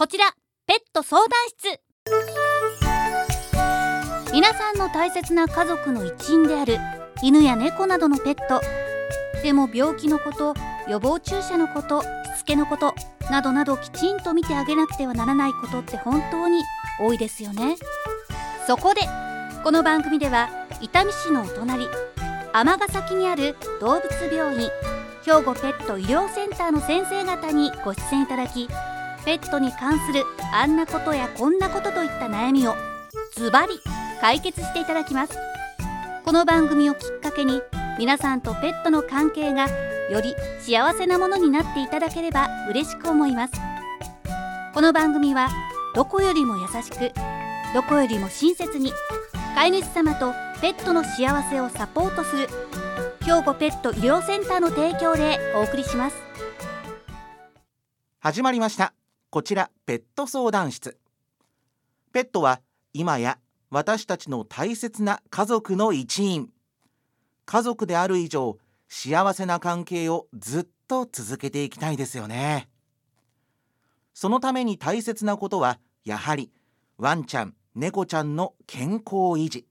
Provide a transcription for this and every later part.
こちらペット相談室。皆さんの大切な家族の一員である犬や猫などのペット。でも病気のこと予防注射のことしつけのことなどなどきちんと見てあげなくてはならないことって本当に多いですよね。そこでこの番組では伊丹市のお隣尼崎にある動物病院兵庫ペット医療センターの先生方にご出演いただきペットに関するあんなことやこんなことといった悩みをズバリ解決していただきます。この番組をきっかけに皆さんとペットの関係がより幸せなものになっていただければ嬉しく思います。この番組はどこよりも優しくどこよりも親切に飼い主様とペットの幸せをサポートする兵庫ペット医療センターの提供でお送りします。始まりました。こちらペット相談室。ペットは今や私たちの大切な家族の一員。家族である以上幸せな関係をずっと続けていきたいですよね。そのために大切なことはやはりワンちゃん猫ちゃんの健康維持。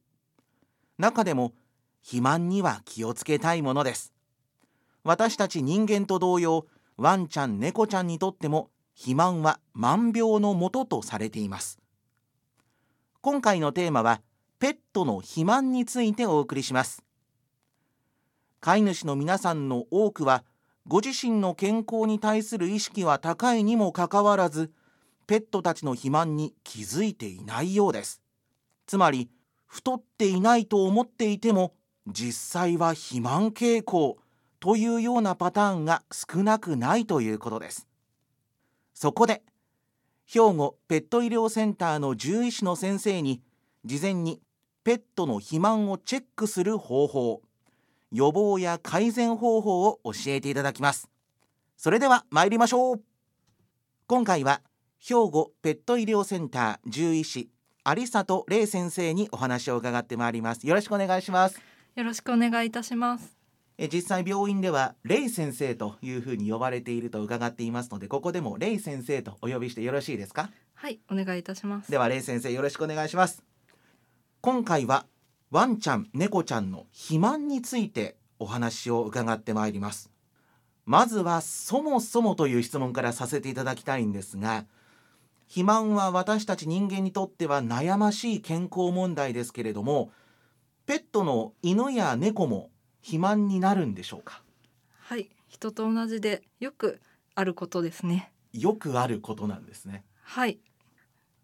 中でも肥満には気をつけたいものです。私たち人間と同様ワンちゃん猫ちゃんにとっても肥満は万病のもととされています。今回のテーマはペットの肥満についてお送りします。飼い主の皆さんの多くはご自身の健康に対する意識は高いにもかかわらずペットたちの肥満に気づいていないようです。つまり太っていないと思っていても実際は肥満傾向というようなパターンが少なくないということです。そこで兵庫ペット医療センターの獣医師の先生に事前にペットの肥満をチェックする方法予防や改善方法を教えていただきます。それでは参りましょう。今回は兵庫ペット医療センター獣医師有里玲先生にお話を伺ってまいります。よろしくお願いします。よろしくお願いいたします。え実際病院ではレイ先生というふうに呼ばれていると伺っていますのでここでもレイ先生とお呼びしてよろしいですか？はいお願いいたします。ではレイ先生よろしくお願いします。今回はワンちゃん猫ちゃんの肥満についてお話を伺ってまいります。まずはそもそもという質問からさせていただきたいんですが肥満は私たち人間にとっては悩ましい健康問題ですけれどもペットの犬や猫も肥満になるんでしょうか？はい人と同じでよくあることですね。よくあることなんですね。はい。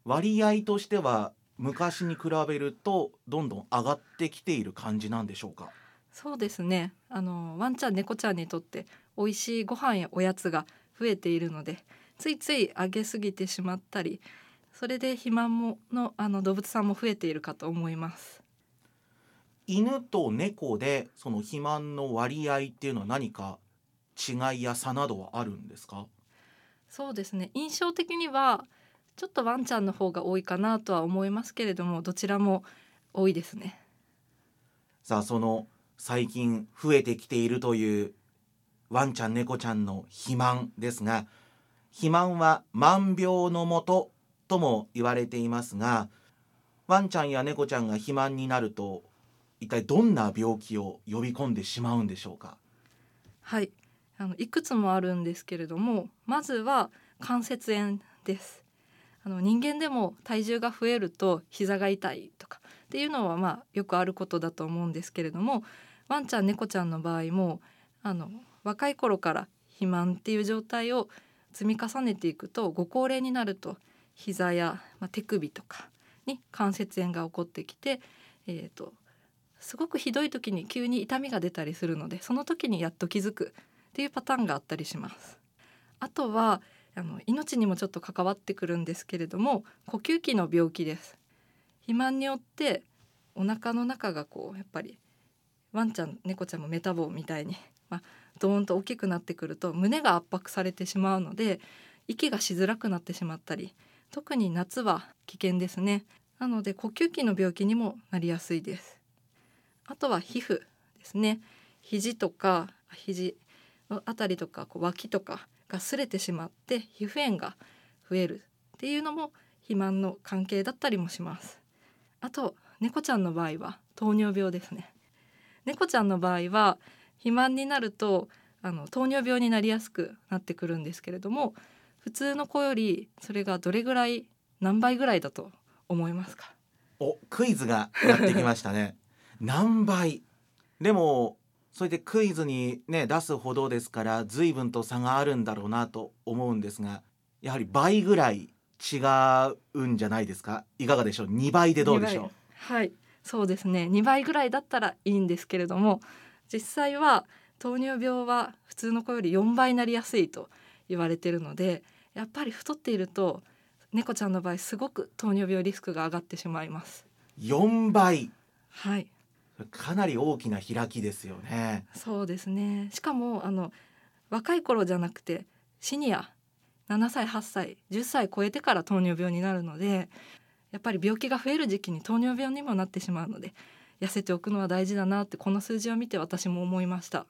割合としては昔に比べるとどんどん上がってきている感じなんでしょうか？そうですね。あのワンちゃん猫ちゃんにとって美味しいご飯やおやつが増えているのでついつい上げすぎてしまったりそれで肥満ものあの動物さんも増えているかと思います犬と猫でその肥満の割合っていうのは何か違いや差などはあるんですか？そうですね。印象的にはちょっとワンちゃんの方が多いかなとは思いますけれどもどちらも多いですね。さあその最近増えてきているというワンちゃん猫ちゃんの肥満ですが肥満は万病のもととも言われていますがワンちゃんや猫ちゃんが肥満になると一体どんな病気を呼び込んでしまうんでしょうか？はい。あのいくつもあるんですけれどもまずは関節炎です。あの人間でも体重が増えると膝が痛いとかっていうのはまあよくあることだと思うんですけれどもワンちゃん猫ちゃんの場合もあの若い頃から肥満っていう状態を積み重ねていくとご高齢になると膝や、まあ、手首とかに関節炎が起こってきて、えーと、すごくひどい時に急に痛みが出たりするのでその時にやっと気づくっていうパターンがあったりします。あとはあの命にもちょっと関わってくるんですけれども呼吸器の病気です。肥満によってお腹の中がこうやっぱりワンちゃん猫ちゃんもメタボみたいに、まあ、ドーンと大きくなってくると胸が圧迫されてしまうので息がしづらくなってしまったり特に夏は危険ですね。なので呼吸器の病気にもなりやすいです。あとは皮膚ですね。肘とか肘のあたりとかこう脇とかが擦れてしまって皮膚炎が増えるっていうのも肥満の関係だったりもします。あと猫ちゃんの場合は糖尿病ですね。猫ちゃんの場合は肥満になるとあの糖尿病になりやすくなってくるんですけれども普通の子よりそれがどれぐらい何倍ぐらいだと思いますか？おクイズがやってきましたね。何倍？でもそれでクイズにね出すほどですから随分と差があるんだろうなと思うんですがやはり倍ぐらい違うんじゃないですか？いかがでしょう？2倍でどうでしょう？はい。そうですね。2倍ぐらいだったらいいんですけれども実際は糖尿病は普通の子より4倍になりやすいと言われているのでやっぱり太っていると猫ちゃんの場合すごく糖尿病リスクが上がってしまいます。4倍。はいかなり大きな開きですよね。そうですね。しかもあの若い頃じゃなくてシニア7歳8歳10歳超えてから糖尿病になるのでやっぱり病気が増える時期に糖尿病にもなってしまうので痩せておくのは大事だなってこの数字を見て私も思いました。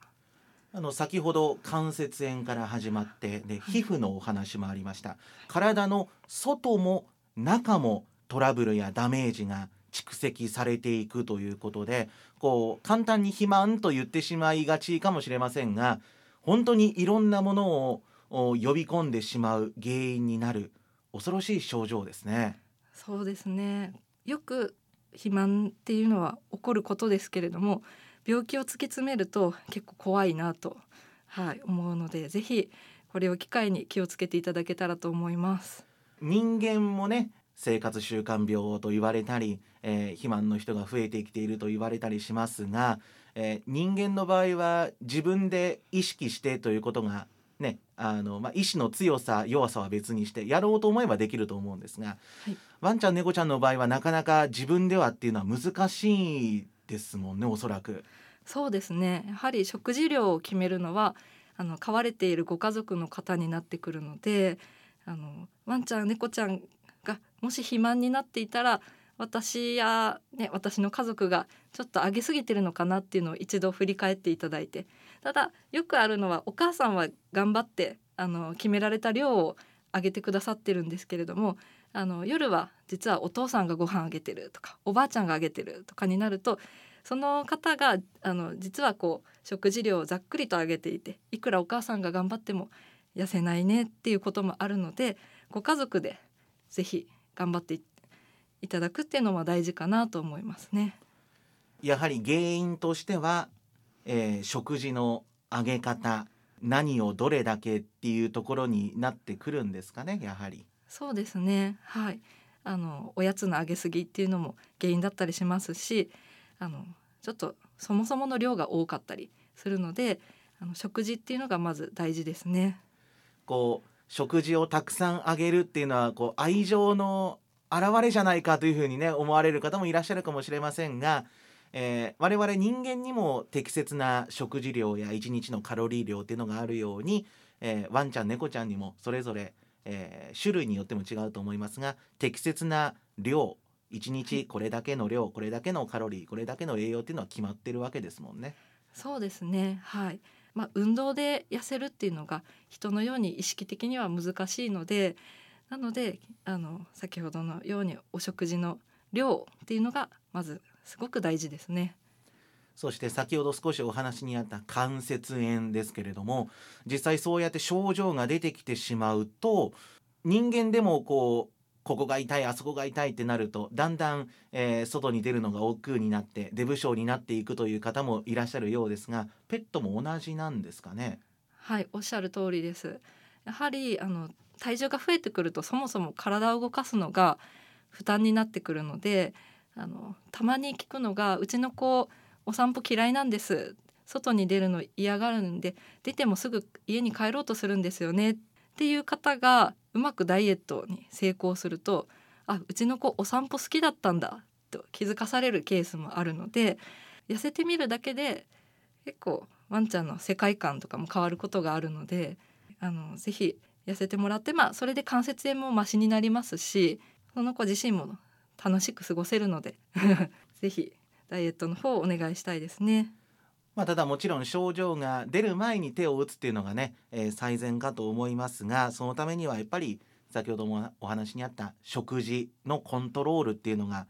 あの先ほど関節炎から始まってで皮膚のお話もありました。体の外も中もトラブルやダメージが蓄積されていくということでこう簡単に肥満と言ってしまいがちかもしれませんが本当にいろんなものを呼び込んでしまう原因になる恐ろしい症状ですね。そうですねよく肥満っていうのは起こることですけれども病気を突き詰めると結構怖いなと、はい、思うのでぜひこれを機会に気をつけていただけたらと思います人間もね生活習慣病と言われたり、えー、肥満の人が増えてきていると言われたりしますが、えー、人間の場合は自分で意識してということがねあの、まあ、意志の強さ弱さは別にしてやろうと思えばできると思うんですが、はい、ワンちゃん猫ちゃんの場合はなかなか自分ではっていうのは難しいですもんねおそらく。そうですねやはり食事量を決めるのはあの飼われているご家族の方になってくるのであのワンちゃん猫ちゃんがもし肥満になっていたら私や、ね、私の家族がちょっと上げすぎてるのかなっていうのを一度振り返っていただいて。ただよくあるのはお母さんは頑張ってあの決められた量をあげてくださってるんですけれどもあの夜は実はお父さんがご飯あげてるとかおばあちゃんがあげてるとかになるとその方があの実はこう食事量をざっくりとあげていていくらお母さんが頑張っても痩せないねっていうこともあるのでご家族でぜひ頑張っていただくっていうのは大事かなと思いますね。やはり原因としては、えー、食事のあげ方何をどれだけっていうところになってくるんですかねやはり。そうですねはいあのおやつのあげすぎっていうのも原因だったりしますしあのちょっとそもそもの量が多かったりするのであの食事っていうのがまず大事ですね。こう食事をたくさんあげるっていうのはこう愛情の表れじゃないかというふうにね思われる方もいらっしゃるかもしれませんが、えー、我々人間にも適切な食事量や1日のカロリー量っていうのがあるように、えー、ワンちゃん猫ちゃんにもそれぞれ、えー、種類によっても違うと思いますが適切な量1日これだけの量これだけのカロリーこれだけの栄養っていうのは決まってるわけですもんね。そうですね。はいまあ、運動で痩せるっていうのが人のように意識的には難しいのでなのであの先ほどのようにお食事の量っていうのがまずすごく大事ですね。そして先ほど少しお話にあった関節炎ですけれども実際そうやって症状が出てきてしまうと人間でもこうここが痛いあそこが痛いってなるとだんだん、えー、外に出るのが億劫になって出不精になっていくという方もいらっしゃるようですがペットも同じなんですかね？はいおっしゃる通りです。やはりあの体重が増えてくるとそもそも体を動かすのが負担になってくるのであのたまに聞くのがうちの子お散歩嫌いなんです。外に出るの嫌がるんで出てもすぐ家に帰ろうとするんですよね。っていう方がうまくダイエットに成功するとあうちの子お散歩好きだったんだと気づかされるケースもあるので痩せてみるだけで結構ワンちゃんの世界観とかも変わることがあるのであのぜひ痩せてもらってまあそれで関節炎もマシになりますしその子自身も楽しく過ごせるので ぜひダイエットの方をお願いしたいですね。まあ、ただもちろん症状が出る前に手を打つっていうのがね、えー、最善かと思いますがそのためにはやっぱり先ほどもお話にあった食事のコントロールっていうのが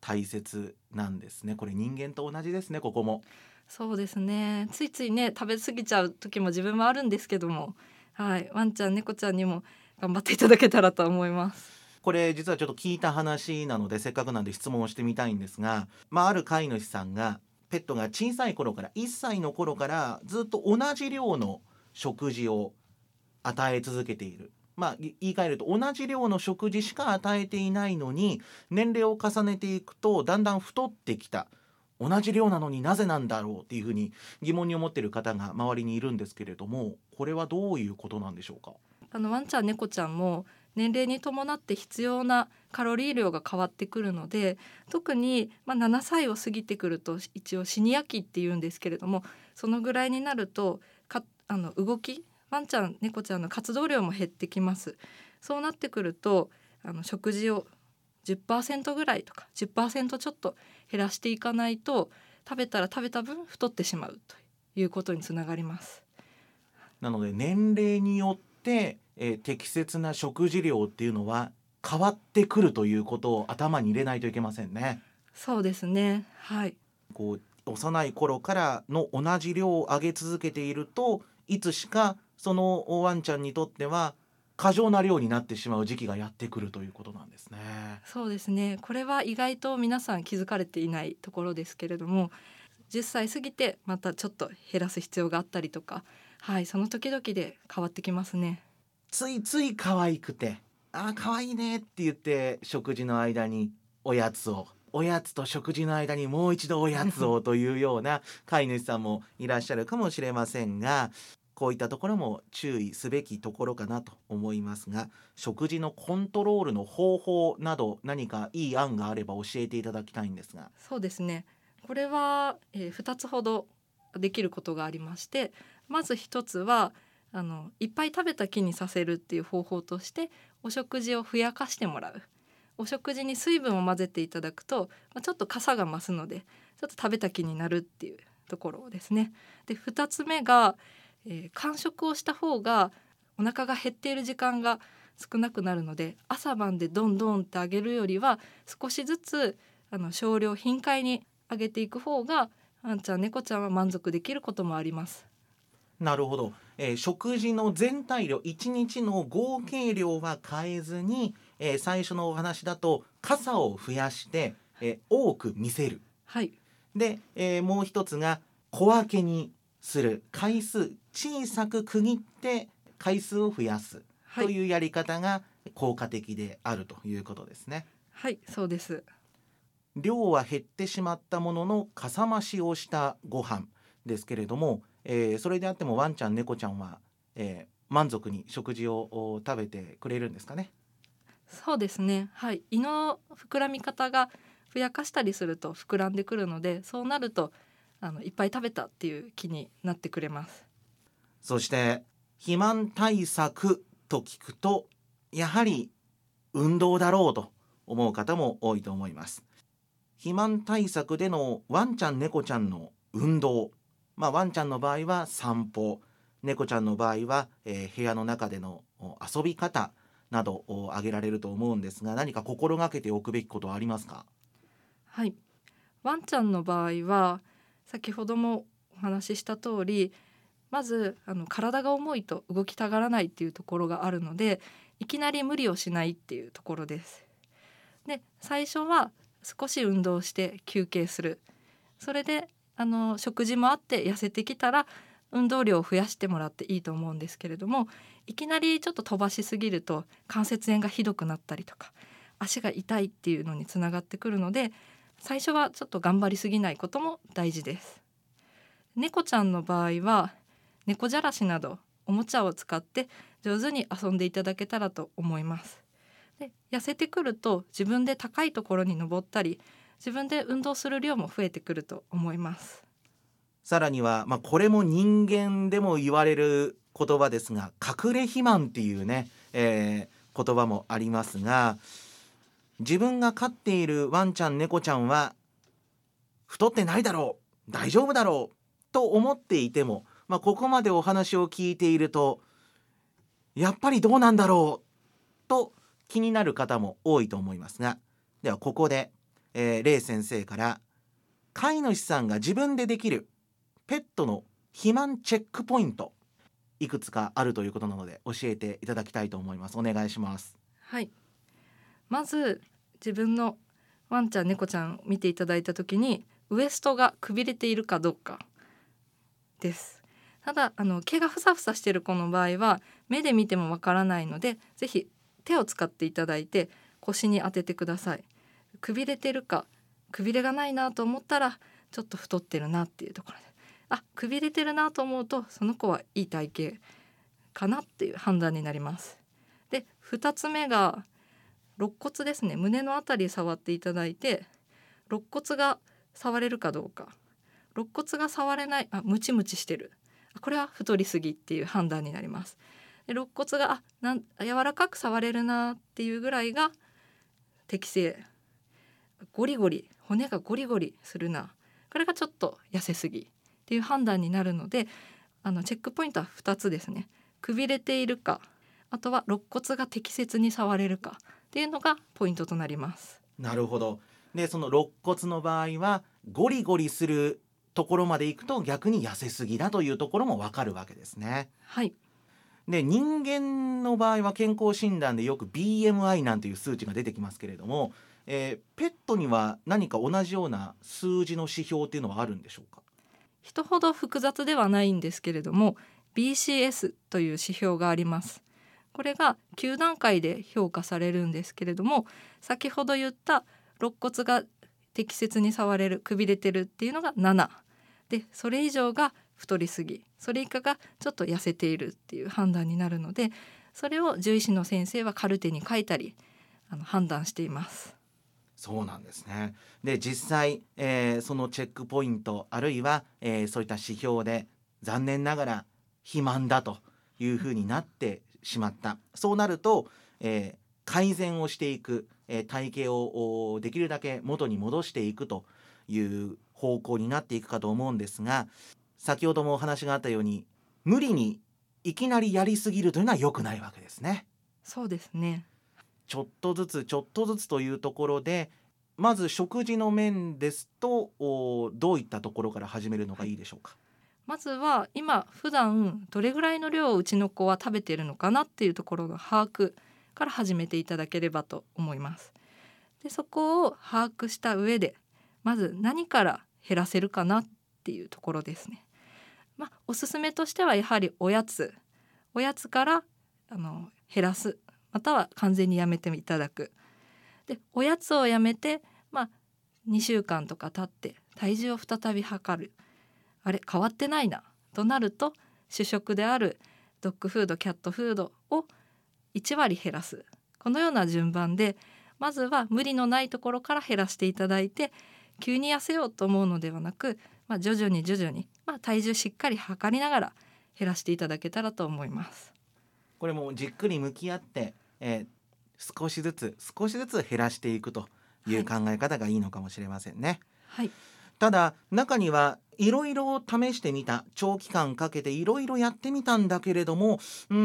大切なんですね。これ人間と同じですねここも。そうですね。ついついね食べ過ぎちゃう時も自分もあるんですけどもはい。ワンちゃん猫ちゃんにも頑張っていただけたらと思います。これ実はちょっと聞いた話なのでせっかくなんで質問をしてみたいんですが、まあ、ある飼い主さんがペットが小さい頃から1歳の頃からずっと同じ量の食事を与え続けている。まあ、言い換えると同じ量の食事しか与えていないのに年齢を重ねていくとだんだん太ってきた同じ量なのになぜなんだろうっていうふうに疑問に思ってる方が周りにいるんですけれどもこれはどういうことなんでしょうか？あのワンちゃん猫ちゃんも年齢に伴って必要なカロリー量が変わってくるので特に、まあ、7歳を過ぎてくると一応シニア期っていうんですけれどもそのぐらいになるとかあの動きワンちゃん猫ちゃんの活動量も減ってきます。そうなってくるとあの食事を10%ぐらいとか10%ちょっと減らしていかないと食べたら食べた分太ってしまうということにつながります。なので年齢によってえー、適切な食事量っていうのは変わってくるということを頭に入れないといけませんね。そうですね。はい。こう幼い頃からの同じ量を上げ続けているといつしかそのワンちゃんにとっては過剰な量になってしまう時期がやってくるということなんですね。そうですね。これは意外と皆さん気づかれていないところですけれども、10歳過ぎてまたちょっと減らす必要があったりとか、はい、その時々で変わってきますね。ついつい可愛くて「ああ可愛いね」って言って食事の間におやつをおやつと食事の間にもう一度おやつをというような 飼い主さんもいらっしゃるかもしれませんがこういったところも注意すべきところかなと思いますが食事のコントロールの方法など何かいい案があれば教えていただきたいんですが。そうですね。これは、えー、2つほどできることがありましてまず1つはあのいっぱい食べた気にさせるっていう方法としてお食事をふやかしてもらうお食事に水分を混ぜていただくと、まあ、ちょっと傘が増すのでちょっと食べた気になるっていうところですね。で2つ目が、えー、間食をした方がお腹が減っている時間が少なくなるので朝晩でどんどんってあげるよりは少しずつあの少量頻回にあげていく方があんちゃん猫ちゃんは満足できることもあります。なるほど、えー、食事の全体量1日の合計量は変えずに、えー、最初のお話だと傘を増やして、えー、多く見せる。はい、で、えー、もう一つが小分けにする。回数小さく区切って回数を増やす。というやり方が効果的であるということですね。はいそうです。量は減ってしまったもののかさ増しをしたご飯ですけれどもえー、それであってもワンちゃん猫ちゃんは、えー、満足に食事を食べてくれるんですかね？そうですね。はい。胃の膨らみ方がふやかしたりすると膨らんでくるのでそうなるとあのいっぱい食べたっていう気になってくれます。そして肥満対策と聞くとやはり運動だろうと思う方も多いと思います。肥満対策でのワンちゃん猫ちゃんの運動まあ、ワンちゃんの場合は散歩猫ちゃんの場合は、えー、部屋の中での遊び方などを挙げられると思うんですが何か心がけておくべきことはありますか？はい。ワンちゃんの場合は先ほどもお話しした通りまずあの体が重いと動きたがらないっていうところがあるのでいきなり無理をしないっていうところです。で最初は少し運動して休憩する。それであの食事もあって痩せてきたら運動量を増やしてもらっていいと思うんですけれどもいきなりちょっと飛ばしすぎると関節炎がひどくなったりとか足が痛いっていうのにつながってくるので最初はちょっと頑張りすぎないことも大事です。猫ちゃんの場合は猫じゃらしなどおもちゃを使って上手に遊んでいただけたらと思います。で痩せてくると自分で高いところに登ったり自分で運動する量も増えてくると思います。さらには、まあ、これも人間でも言われる言葉ですが隠れ肥満っていうね、えー、言葉もありますが自分が飼っているワンちゃん猫ちゃんは太ってないだろう大丈夫だろうと思っていても、まあ、ここまでお話を聞いているとやっぱりどうなんだろうと気になる方も多いと思いますがではここで、えー、レイ先生から飼い主さんが自分でできるペットの肥満チェックポイントいくつかあるということなので教えていただきたいと思います。お願いします。はい。まず自分のワンちゃん猫ちゃん見ていただいた時にウエストがくびれているかどうかです。ただあの毛がふさふさしている子の場合は目で見てもわからないのでぜひ手を使っていただいて腰に当ててください。くびれてるかくびれがないなと思ったらちょっと太ってるなっていうところで。あくびれてるなと思うとその子はいい体型かなっていう判断になります。で2つ目が肋骨ですね。胸のあたり触っていただいて肋骨が触れるかどうか。肋骨が触れないあムチムチしてる。これは太りすぎっていう判断になります。で肋骨があなん柔らかく触れるなっていうぐらいが適正ゴリゴリ骨がゴリゴリするな。これがちょっと痩せすぎっていう判断になるのであのチェックポイントは2つですね。くびれているかあとは肋骨が適切に触れるかっていうのがポイントとなります。なるほど。でその肋骨の場合はゴリゴリするところまでいくと逆に痩せすぎだというところもわかるわけですね。はい。で人間の場合は健康診断でよく BMI なんていう数値が出てきますけれども、えー、ペットには何か同じような数字の指標っていうのはあるんでしょうか？人ほど複雑ではないんですけれども BCS という指標があります。これが9段階で評価されるんですけれども先ほど言った肋骨が適切に触れるくびれてるっていうのが7でそれ以上が太りすぎ。それ以下がちょっと痩せているっていう判断になるのでそれを獣医師の先生はカルテに書いたりあの判断しています。そうなんですね。で実際、えー、そのチェックポイントあるいは、えー、そういった指標で残念ながら肥満だというふうになってしまった。そうなると、えー、改善をしていく、えー、体型をできるだけ元に戻していくという方向になっていくかと思うんですが先ほどもお話があったように無理にいきなりやりすぎるというのは良くないわけですね。そうですね。ちょっとずつちょっとずつというところでまず食事の面ですとどういったところから始めるのがいいでしょうか？まずは今普段どれぐらいの量をうちの子は食べているのかなっていうところの把握から始めていただければと思います。でそこを把握した上でまず何から減らせるかなっていうところですね。まあ、おすすめとしてはやはりおやつおやつからあの減らすまたは完全にやめていただく。でおやつをやめて、まあ、2週間とか経って体重を再び測る。あれ変わってないな。となると主食であるドッグフードキャットフードを1割減らす。このような順番でまずは無理のないところから減らしていただいて急に痩せようと思うのではなくまあ、徐々に徐々に、まあ、体重しっかり測りながら減らしていただけたらと思います。これもじっくり向き合って、えー、少しずつ少しずつ減らしていくという考え方がいいのかもしれませんね。はい、ただ中にはいろいろ試してみた長期間かけていろいろやってみたんだけれどもうー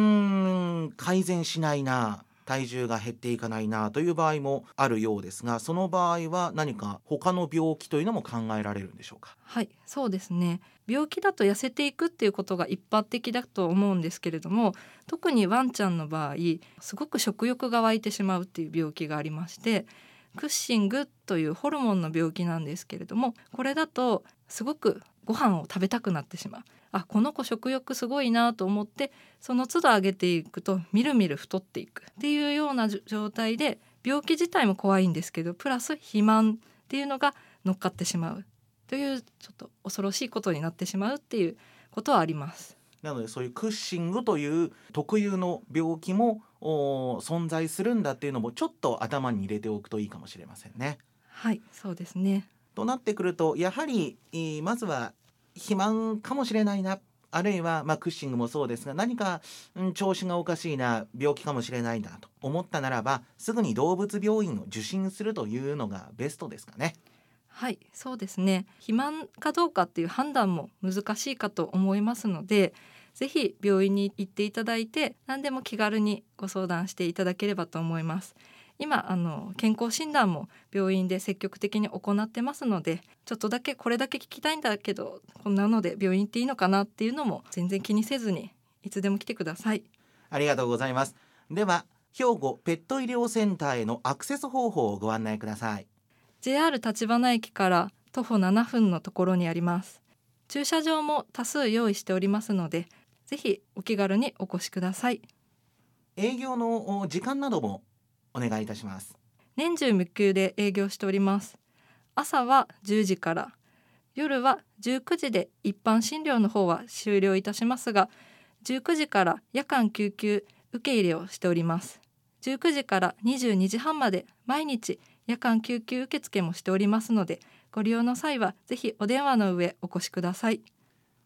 ん改善しないな体重が減っていかないなという場合もあるようですがその場合は何か他の病気というのも考えられるんでしょうか？はいそうですね病気だと痩せていくっていうことが一般的だと思うんですけれども特にワンちゃんの場合すごく食欲が湧いてしまうっていう病気がありましてクッシングというホルモンの病気なんですけれどもこれだとすごくご飯を食べたくなってしまう。あこの子食欲すごいなと思ってその都度上げていくとみるみる太っていく。っていうような状態で病気自体も怖いんですけどプラス肥満っていうのが乗っかってしまう。というちょっと恐ろしいことになってしまうっていうことはあります。なのでそういうクッシングという特有の病気も存在するんだっていうのもちょっと頭に入れておくといいかもしれませんね。はいそうですねとなってくるとやはりまずは肥満かもしれないなあるいは、まあ、クッシングもそうですが何か、うん、調子がおかしいな病気かもしれないなと思ったならばすぐに動物病院を受診するというのがベストですかね。はいそうですね。肥満かどうかっていう判断も難しいかと思いますのでぜひ病院に行っていただいて何でも気軽にご相談していただければと思います。今あの健康診断も病院で積極的に行ってますのでちょっとだけこれだけ聞きたいんだけどこんなので病院行っていいのかなっていうのも全然気にせずにいつでも来てください。ありがとうございます。では兵庫ペット医療センターへのアクセス方法をご案内ください。JR 立花駅から徒歩7分のところにあります。駐車場も多数用意しておりますのでぜひお気軽にお越しください。営業の時間などもお願いいたします。年中無休で営業しております。朝は10時から夜は19時で一般診療の方は終了いたしますが19時から夜間救急受け入れをしております。19時から22時半まで毎日夜間救急受付もしておりますのでご利用の際はぜひお電話の上お越しください。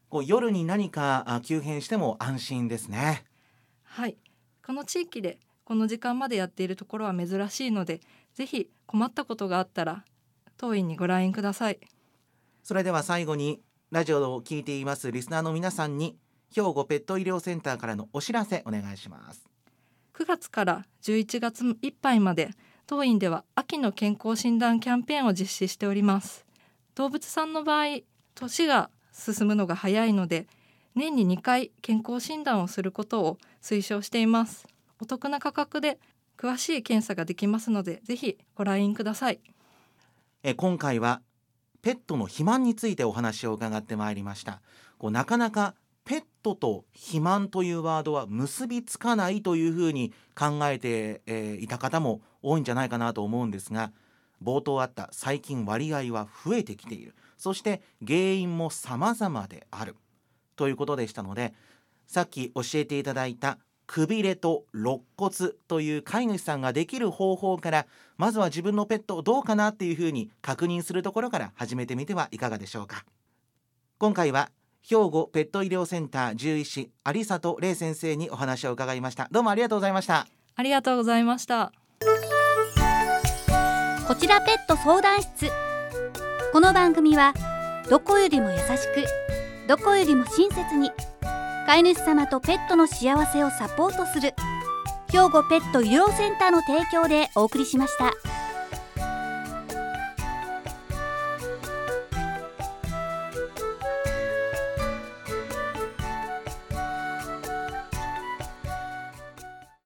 こう夜に何か急変しても安心ですね。はい。この地域でこの時間までやっているところは珍しいのでぜひ困ったことがあったら当院にご来院ください。それでは最後にラジオを聞いていますリスナーの皆さんに兵庫ペット医療センターからのお知らせお願いします。9月から11月いっぱいまで当院では秋の健康診断キャンペーンを実施しております。動物さんの場合年が進むのが早いので年に2回健康診断をすることを推奨しています。お得な価格で詳しい検査ができますのでぜひご来院ください。え今回はペットの肥満についてお話を伺ってまいりました。こうなかなかペットと肥満というワードは結びつかないというふうに考えて、えー、いた方も多いんじゃないかなと思うんですが冒頭あった最近割合は増えてきている。そして原因も様々である。ということでしたのでさっき教えていただいたくびれと肋骨という飼い主さんができる方法からまずは自分のペットどうかなっていうふうに確認するところから始めてみてはいかがでしょうか。今回は兵庫ペット医療センター獣医師有里玲先生にお話を伺いました。どうもありがとうございました。ありがとうございました。こちらペット相談室。この番組はどこよりも優しくどこよりも親切に飼い主様とペットの幸せをサポートする兵庫ペット医療センターの提供でお送りしました。